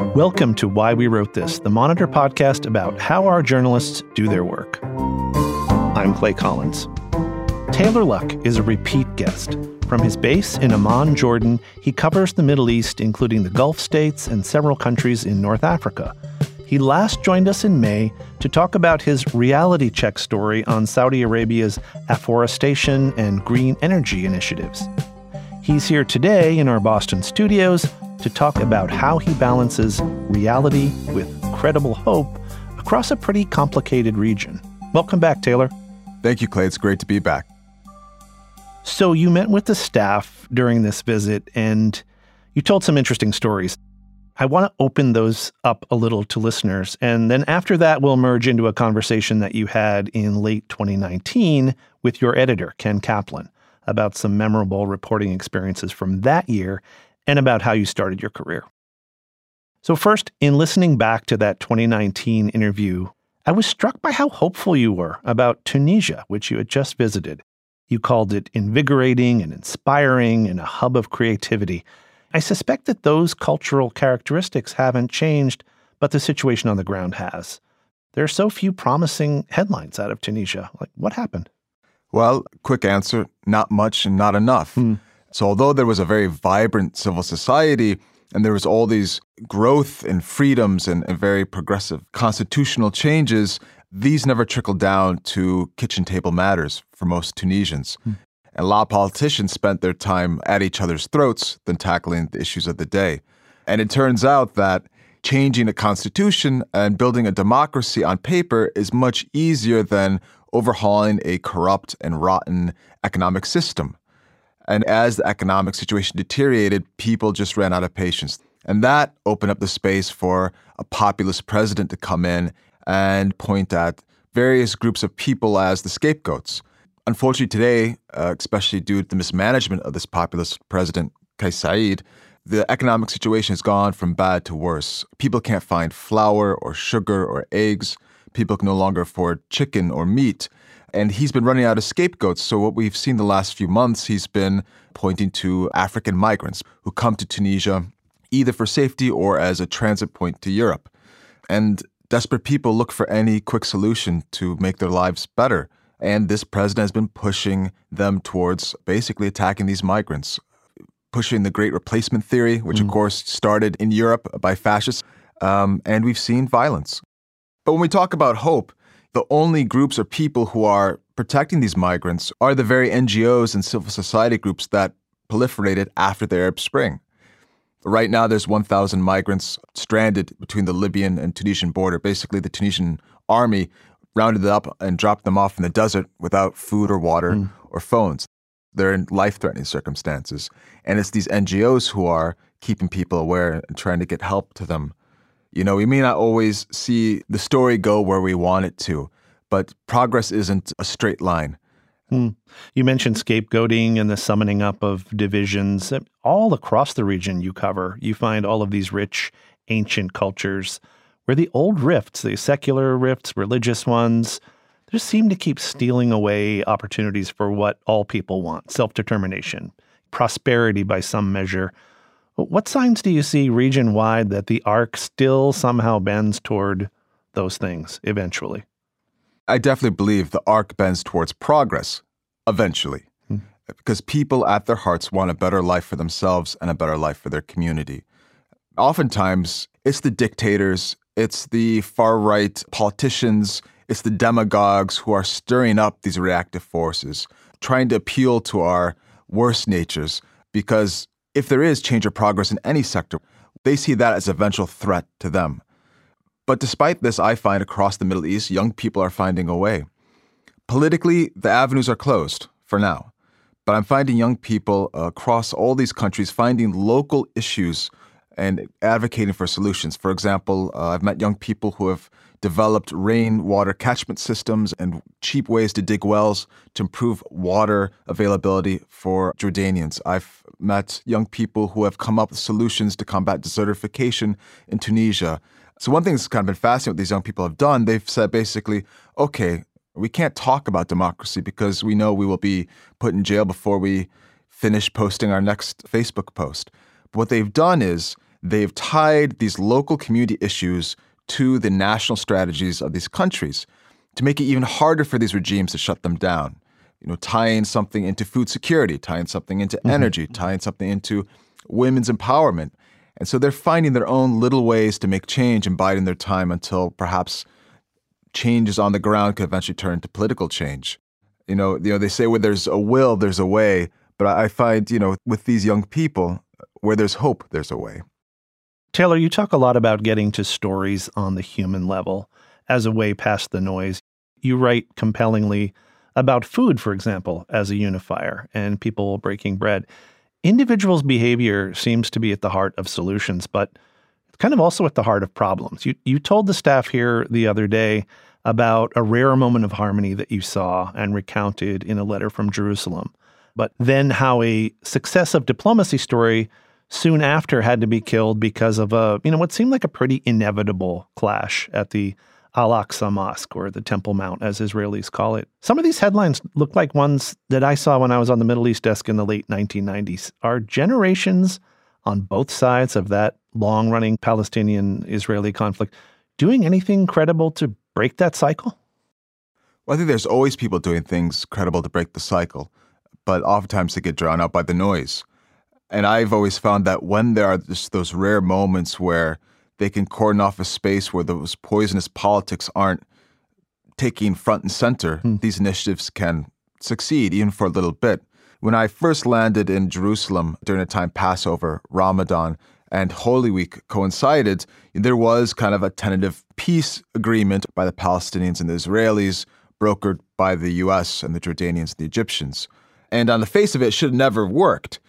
Welcome to Why We Wrote This, the Monitor podcast about how our journalists do their work. I'm Clay Collins. Taylor Luck is a repeat guest. From his base in Amman, Jordan, he covers the Middle East, including the Gulf states and several countries in North Africa. He last joined us in May to talk about his reality check story on Saudi Arabia's afforestation and green energy initiatives. He's here today in our Boston studios to talk about how he balances reality with credible hope across a pretty complicated region. Welcome back, Taylor. Thank you, Clay. It's great to be back. So, you met with the staff during this visit and you told some interesting stories. I want to open those up a little to listeners. And then after that, we'll merge into a conversation that you had in late 2019 with your editor, Ken Kaplan, about some memorable reporting experiences from that year and about how you started your career. So, first, in listening back to that 2019 interview, I was struck by how hopeful you were about Tunisia, which you had just visited. You called it invigorating and inspiring and a hub of creativity. I suspect that those cultural characteristics haven't changed, but the situation on the ground has. There are so few promising headlines out of Tunisia. Like, what happened? Well, quick answer not much and not enough. Hmm. So, although there was a very vibrant civil society and there was all these growth and freedoms and, and very progressive constitutional changes, these never trickled down to kitchen table matters for most Tunisians. Hmm. And a lot of politicians spent their time at each other's throats than tackling the issues of the day. And it turns out that changing a constitution and building a democracy on paper is much easier than overhauling a corrupt and rotten economic system. And as the economic situation deteriorated, people just ran out of patience. And that opened up the space for a populist president to come in and point at various groups of people as the scapegoats. Unfortunately, today, uh, especially due to the mismanagement of this populist president, Kais Saied, the economic situation has gone from bad to worse. People can't find flour or sugar or eggs. People can no longer afford chicken or meat and he's been running out of scapegoats. So, what we've seen the last few months, he's been pointing to African migrants who come to Tunisia either for safety or as a transit point to Europe. And desperate people look for any quick solution to make their lives better. And this president has been pushing them towards basically attacking these migrants, pushing the great replacement theory, which mm. of course started in Europe by fascists. Um, and we've seen violence. But when we talk about hope, the only groups or people who are protecting these migrants are the very NGOs and civil society groups that proliferated after the Arab Spring. Right now, there's 1,000 migrants stranded between the Libyan and Tunisian border. Basically, the Tunisian army rounded them up and dropped them off in the desert without food or water mm. or phones. They're in life threatening circumstances. And it's these NGOs who are keeping people aware and trying to get help to them. You know, we may not always see the story go where we want it to, but progress isn't a straight line. Hmm. You mentioned scapegoating and the summoning up of divisions. All across the region you cover, you find all of these rich, ancient cultures where the old rifts, the secular rifts, religious ones, just seem to keep stealing away opportunities for what all people want self determination, prosperity by some measure, what signs do you see region wide that the arc still somehow bends toward those things eventually? I definitely believe the arc bends towards progress eventually. Hmm. Because people at their hearts want a better life for themselves and a better life for their community. Oftentimes, it's the dictators, it's the far right politicians, it's the demagogues who are stirring up these reactive forces, trying to appeal to our worst natures because if there is change or progress in any sector, they see that as a eventual threat to them. But despite this, I find across the Middle East, young people are finding a way. Politically, the avenues are closed for now. But I'm finding young people across all these countries finding local issues and advocating for solutions. For example, uh, I've met young people who have developed rainwater catchment systems and cheap ways to dig wells to improve water availability for Jordanians. I've met young people who have come up with solutions to combat desertification in Tunisia. So, one thing that's kind of been fascinating what these young people have done, they've said basically, okay, we can't talk about democracy because we know we will be put in jail before we finish posting our next Facebook post. What they've done is they've tied these local community issues to the national strategies of these countries to make it even harder for these regimes to shut them down. You know, tying something into food security, tying something into mm-hmm. energy, tying something into women's empowerment. And so they're finding their own little ways to make change and biding their time until perhaps changes on the ground could eventually turn into political change. You know, you know, they say where there's a will, there's a way. But I find, you know, with these young people, where there's hope, there's a way. Taylor, you talk a lot about getting to stories on the human level as a way past the noise. You write compellingly about food, for example, as a unifier and people breaking bread. Individuals' behavior seems to be at the heart of solutions, but it's kind of also at the heart of problems. You, you told the staff here the other day about a rare moment of harmony that you saw and recounted in a letter from Jerusalem, but then how a successive diplomacy story soon after had to be killed because of a, you know, what seemed like a pretty inevitable clash at the Al Aqsa Mosque, or the Temple Mount, as Israelis call it. Some of these headlines look like ones that I saw when I was on the Middle East desk in the late 1990s. Are generations on both sides of that long running Palestinian Israeli conflict doing anything credible to break that cycle? Well, I think there's always people doing things credible to break the cycle, but oftentimes they get drowned out by the noise. And I've always found that when there are just those rare moments where they can cordon off a space where those poisonous politics aren't taking front and center, hmm. these initiatives can succeed even for a little bit. When I first landed in Jerusalem during the time Passover, Ramadan, and Holy Week coincided, there was kind of a tentative peace agreement by the Palestinians and the Israelis, brokered by the US and the Jordanians and the Egyptians. And on the face of it, it should have never worked.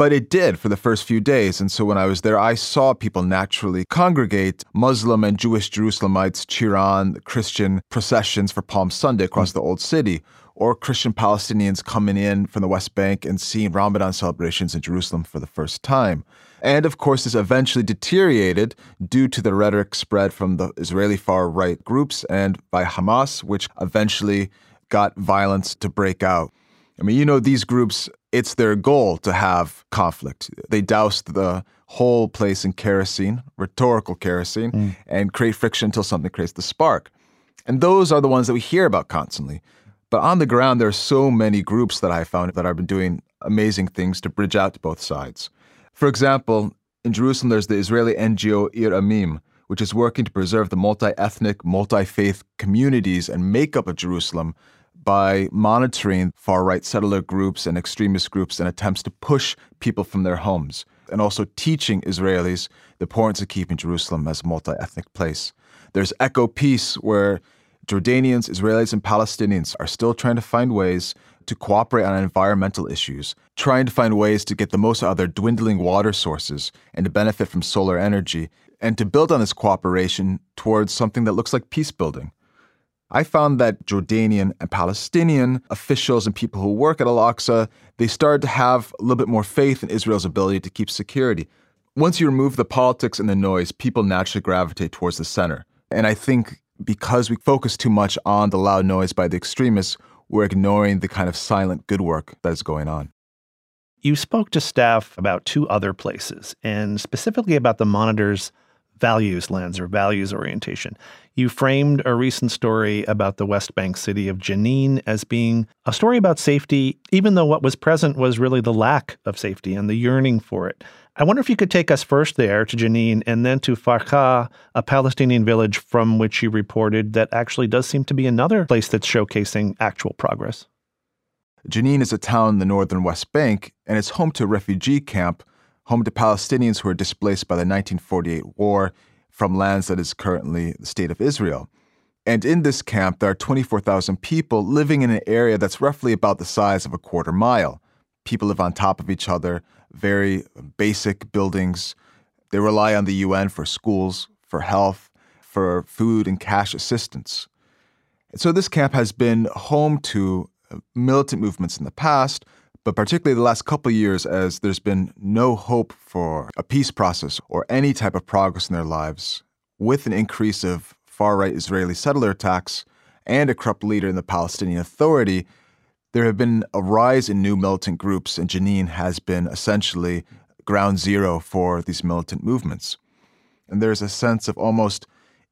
But it did for the first few days. And so when I was there, I saw people naturally congregate. Muslim and Jewish Jerusalemites cheer on Christian processions for Palm Sunday across mm. the Old City, or Christian Palestinians coming in from the West Bank and seeing Ramadan celebrations in Jerusalem for the first time. And of course, this eventually deteriorated due to the rhetoric spread from the Israeli far right groups and by Hamas, which eventually got violence to break out. I mean, you know, these groups, it's their goal to have conflict. They doused the whole place in kerosene, rhetorical kerosene, mm. and create friction until something creates the spark. And those are the ones that we hear about constantly. But on the ground, there are so many groups that I found that have been doing amazing things to bridge out to both sides. For example, in Jerusalem, there's the Israeli NGO Ir Amim, which is working to preserve the multi ethnic, multi faith communities and makeup of Jerusalem by monitoring far right settler groups and extremist groups and attempts to push people from their homes, and also teaching Israelis the importance of keeping Jerusalem as a multi ethnic place. There's EcoPeace, where Jordanians, Israelis, and Palestinians are still trying to find ways to cooperate on environmental issues, trying to find ways to get the most out of their dwindling water sources and to benefit from solar energy, and to build on this cooperation towards something that looks like peace building. I found that Jordanian and Palestinian officials and people who work at Al Aqsa, they started to have a little bit more faith in Israel's ability to keep security. Once you remove the politics and the noise, people naturally gravitate towards the center. And I think because we focus too much on the loud noise by the extremists, we're ignoring the kind of silent good work that is going on. You spoke to staff about two other places, and specifically about the monitor's values lens or values orientation. You framed a recent story about the West Bank city of Jenin as being a story about safety, even though what was present was really the lack of safety and the yearning for it. I wonder if you could take us first there to Jenin and then to Farkha, a Palestinian village from which you reported that actually does seem to be another place that's showcasing actual progress. Jenin is a town in the northern West Bank, and it's home to a refugee camp home to Palestinians who were displaced by the 1948 war from lands that is currently the state of Israel. And in this camp, there are 24,000 people living in an area that's roughly about the size of a quarter mile. People live on top of each other, very basic buildings. They rely on the UN for schools, for health, for food and cash assistance. And so this camp has been home to militant movements in the past, but particularly the last couple years as there's been no hope for a peace process or any type of progress in their lives, with an increase of far right Israeli settler attacks and a corrupt leader in the Palestinian Authority, there have been a rise in new militant groups, and Jenin has been essentially ground zero for these militant movements. And there's a sense of almost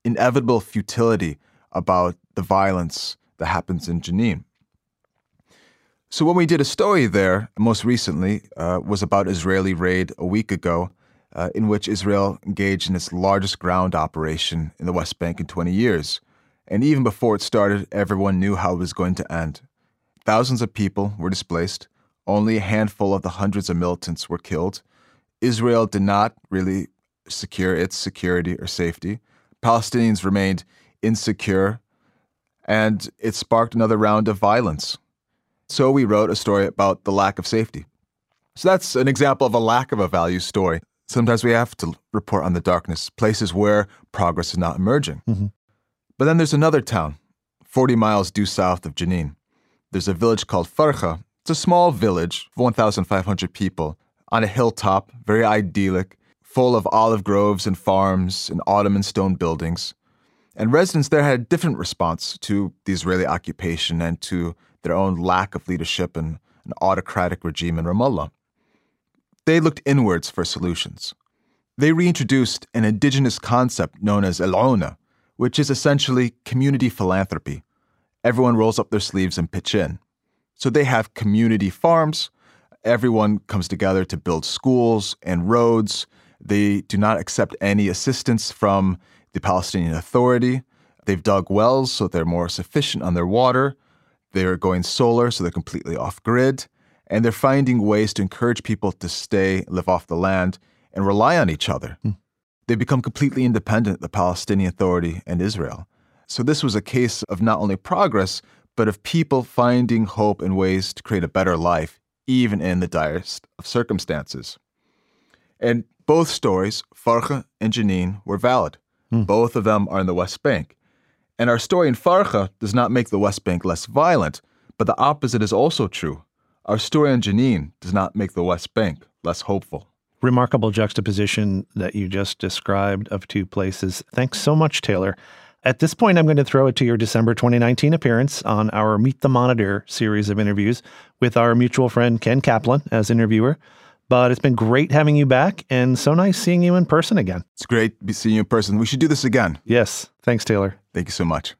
inevitable futility about the violence that happens in Jenin. So when we did a story there, most recently, uh, was about Israeli raid a week ago, uh, in which Israel engaged in its largest ground operation in the West Bank in 20 years. And even before it started, everyone knew how it was going to end. Thousands of people were displaced. Only a handful of the hundreds of militants were killed. Israel did not really secure its security or safety. Palestinians remained insecure, and it sparked another round of violence. So we wrote a story about the lack of safety. So that's an example of a lack of a value story. Sometimes we have to report on the darkness, places where progress is not emerging. Mm-hmm. But then there's another town, 40 miles due south of Jenin. There's a village called Farkha. It's a small village, 1,500 people, on a hilltop, very idyllic, full of olive groves and farms and Ottoman stone buildings. And residents there had a different response to the Israeli occupation and to their own lack of leadership and an autocratic regime in Ramallah. They looked inwards for solutions. They reintroduced an indigenous concept known as el which is essentially community philanthropy. Everyone rolls up their sleeves and pitch in. So they have community farms. Everyone comes together to build schools and roads. They do not accept any assistance from the Palestinian Authority. They've dug wells so they're more sufficient on their water. They're going solar so they're completely off grid. And they're finding ways to encourage people to stay, live off the land, and rely on each other. Hmm. They become completely independent, the Palestinian Authority and Israel. So this was a case of not only progress, but of people finding hope and ways to create a better life, even in the direst of circumstances. And both stories, Farkha and Jenin, were valid. Hmm. Both of them are in the West Bank. And our story in Farkha does not make the West Bank less violent, but the opposite is also true. Our story in Jenin does not make the West Bank less hopeful. Remarkable juxtaposition that you just described of two places. Thanks so much, Taylor. At this point, I'm going to throw it to your December 2019 appearance on our Meet the Monitor series of interviews with our mutual friend Ken Kaplan as interviewer. But it's been great having you back and so nice seeing you in person again. It's great to be seeing you in person. We should do this again. Yes. Thanks, Taylor. Thank you so much.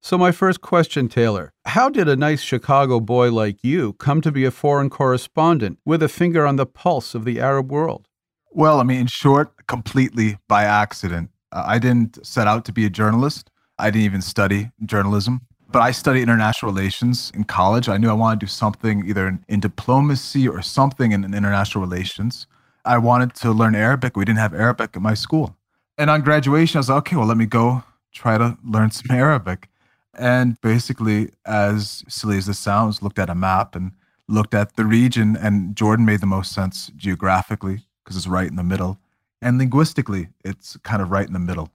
So, my first question, Taylor How did a nice Chicago boy like you come to be a foreign correspondent with a finger on the pulse of the Arab world? Well, I mean, in short, completely by accident. Uh, I didn't set out to be a journalist. I didn't even study journalism but I studied international relations in college. I knew I wanted to do something either in, in diplomacy or something in, in, international relations. I wanted to learn Arabic. We didn't have Arabic at my school. And on graduation, I was like, okay, well, let me go try to learn some Arabic. And basically, as silly as this sounds, looked at a map and looked at the region, and Jordan made the most sense geographically because it's right in the middle. And linguistically, it's kind of right in the middle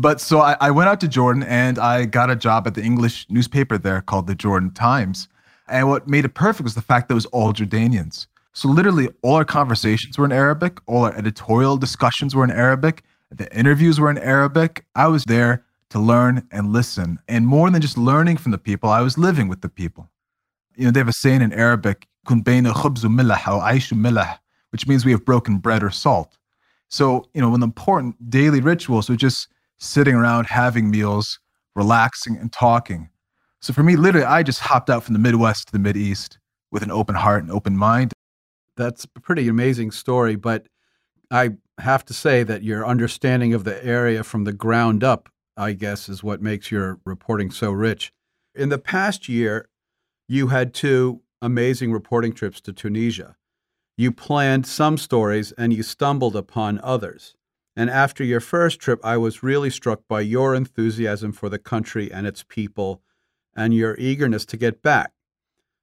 but so I, I, went out to Jordan and I got a job at the English newspaper there called the Jordan Times. And what made it perfect was the fact that it was all Jordanians. So literally all our conversations were in Arabic, all our editorial discussions were in Arabic, the interviews were in Arabic. I was there to learn and listen. And more than just learning from the people, I was living with the people. You know, they have a saying in Arabic, which means we have broken bread or salt. So, you know, the important daily rituals was just sitting around having meals, relaxing and talking. So for me, literally, I just hopped out from the Midwest to the Mideast with an open heart and open mind. That's a pretty amazing story, but I have to say that your understanding of the area from the ground up, I guess, is what makes your reporting so rich. In the past year, you had two amazing reporting trips to Tunisia. You planned some stories and you stumbled upon others. And after your first trip, I was really struck by your enthusiasm for the country and its people and your eagerness to get back.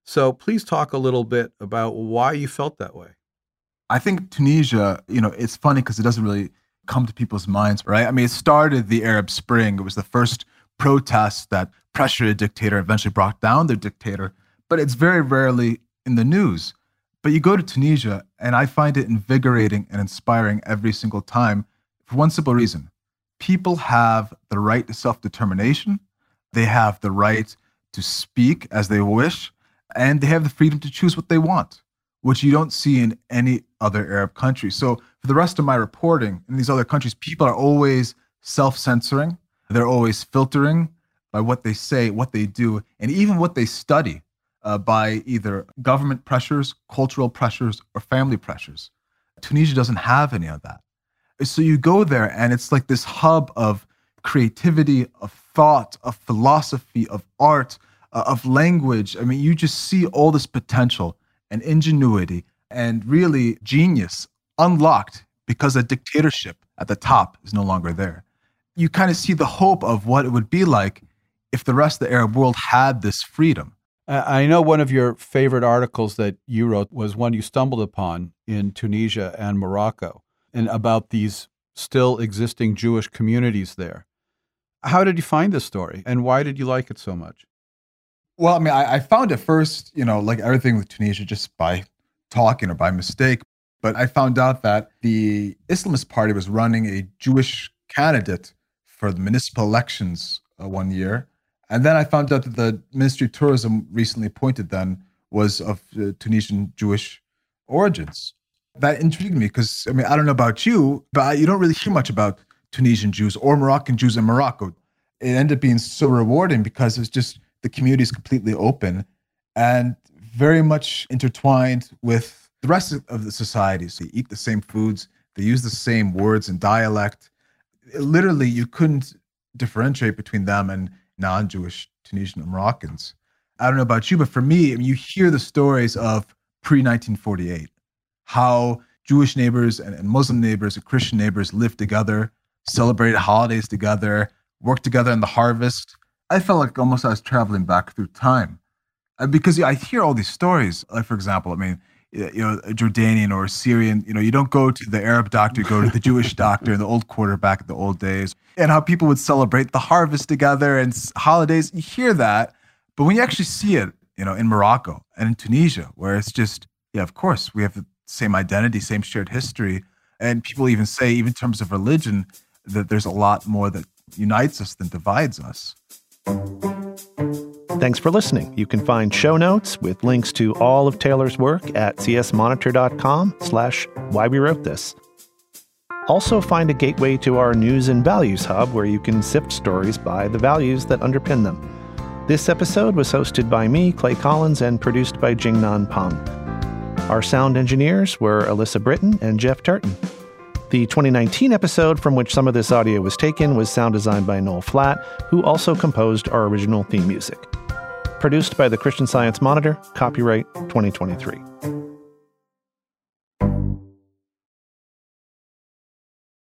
So please talk a little bit about why you felt that way. I think Tunisia, you know, it's funny because it doesn't really come to people's minds, right? I mean, it started the Arab Spring. It was the first protest that pressured a dictator, eventually brought down the dictator, but it's very rarely in the news. But you go to Tunisia, and I find it invigorating and inspiring every single time for one simple reason people have the right to self determination, they have the right to speak as they wish, and they have the freedom to choose what they want. which you don't see in any other Arab country. So for the rest of my reporting in these other countries, people are always self censoring, they're always filtering by what they say, what they do, and even what they study uh, by either government pressures, cultural pressures, or family pressures. Tunisia doesn't have any of that. So you go there, and it's like this hub of creativity, of thought, of philosophy, of art, uh, of language. I mean, you just see all this potential and ingenuity and really genius unlocked because a dictatorship at the top is no longer there. You kind of see the hope of what it would be like if the rest of the Arab world had this freedom. I know one of your favorite articles that you wrote was one you stumbled upon in Tunisia and Morocco and about these still existing Jewish communities there. How did you find this story and why did you like it so much? Well, I mean, I, I, found it first, you know, like everything with Tunisia, just by talking or by mistake. But I found out that the Islamist Party was running a Jewish candidate for the municipal elections uh, one year. And then I found out that the Ministry of Tourism recently appointed then was of uh, Tunisian Jewish origins. That intrigued me because, I mean, I don't know about you, but you don't really hear much about Tunisian Jews or Moroccan Jews in Morocco. It ended up being so rewarding because it's just the community is completely open and very much intertwined with the rest of the society. So they eat the same foods, they use the same words and dialect. Literally, you couldn't differentiate between them and non-Jewish Tunisian Moroccans. I don't know about you, but for me, I mean, you hear the stories of pre-1948, how Jewish neighbors and, and Muslim neighbors and Christian neighbors live together, celebrate holidays together, work together in the harvest, I felt like almost I was traveling back through time. Because I hear all these stories. Like, for example, I mean, you know, a Jordanian or a Syrian, you know, you don't go to the Arab doctor, you go to the Jewish doctor, in the old quarterback in the old days, and how people would celebrate the harvest together and holidays. You hear that. But when you actually see it, you know, in Morocco and in Tunisia, where it's just, yeah, of course, we have same identity, same shared history. And people even say, even in terms of religion, that there's a lot more that unites us than divides us. Thanks for listening. You can find show notes with links to all of Taylor's work at csmonitor.com slash why we wrote this. Also find a gateway to our News and Values Hub where you can sift stories by the values that underpin them. This episode was hosted by me, Clay Collins, and produced by Jingnan Peng. Our sound engineers were Alyssa Britton and Jeff Turton. The 2019 episode from which some of this audio was taken was sound designed by Noel Flatt, who also composed our original theme music. Produced by the Christian Science Monitor, copyright 2023.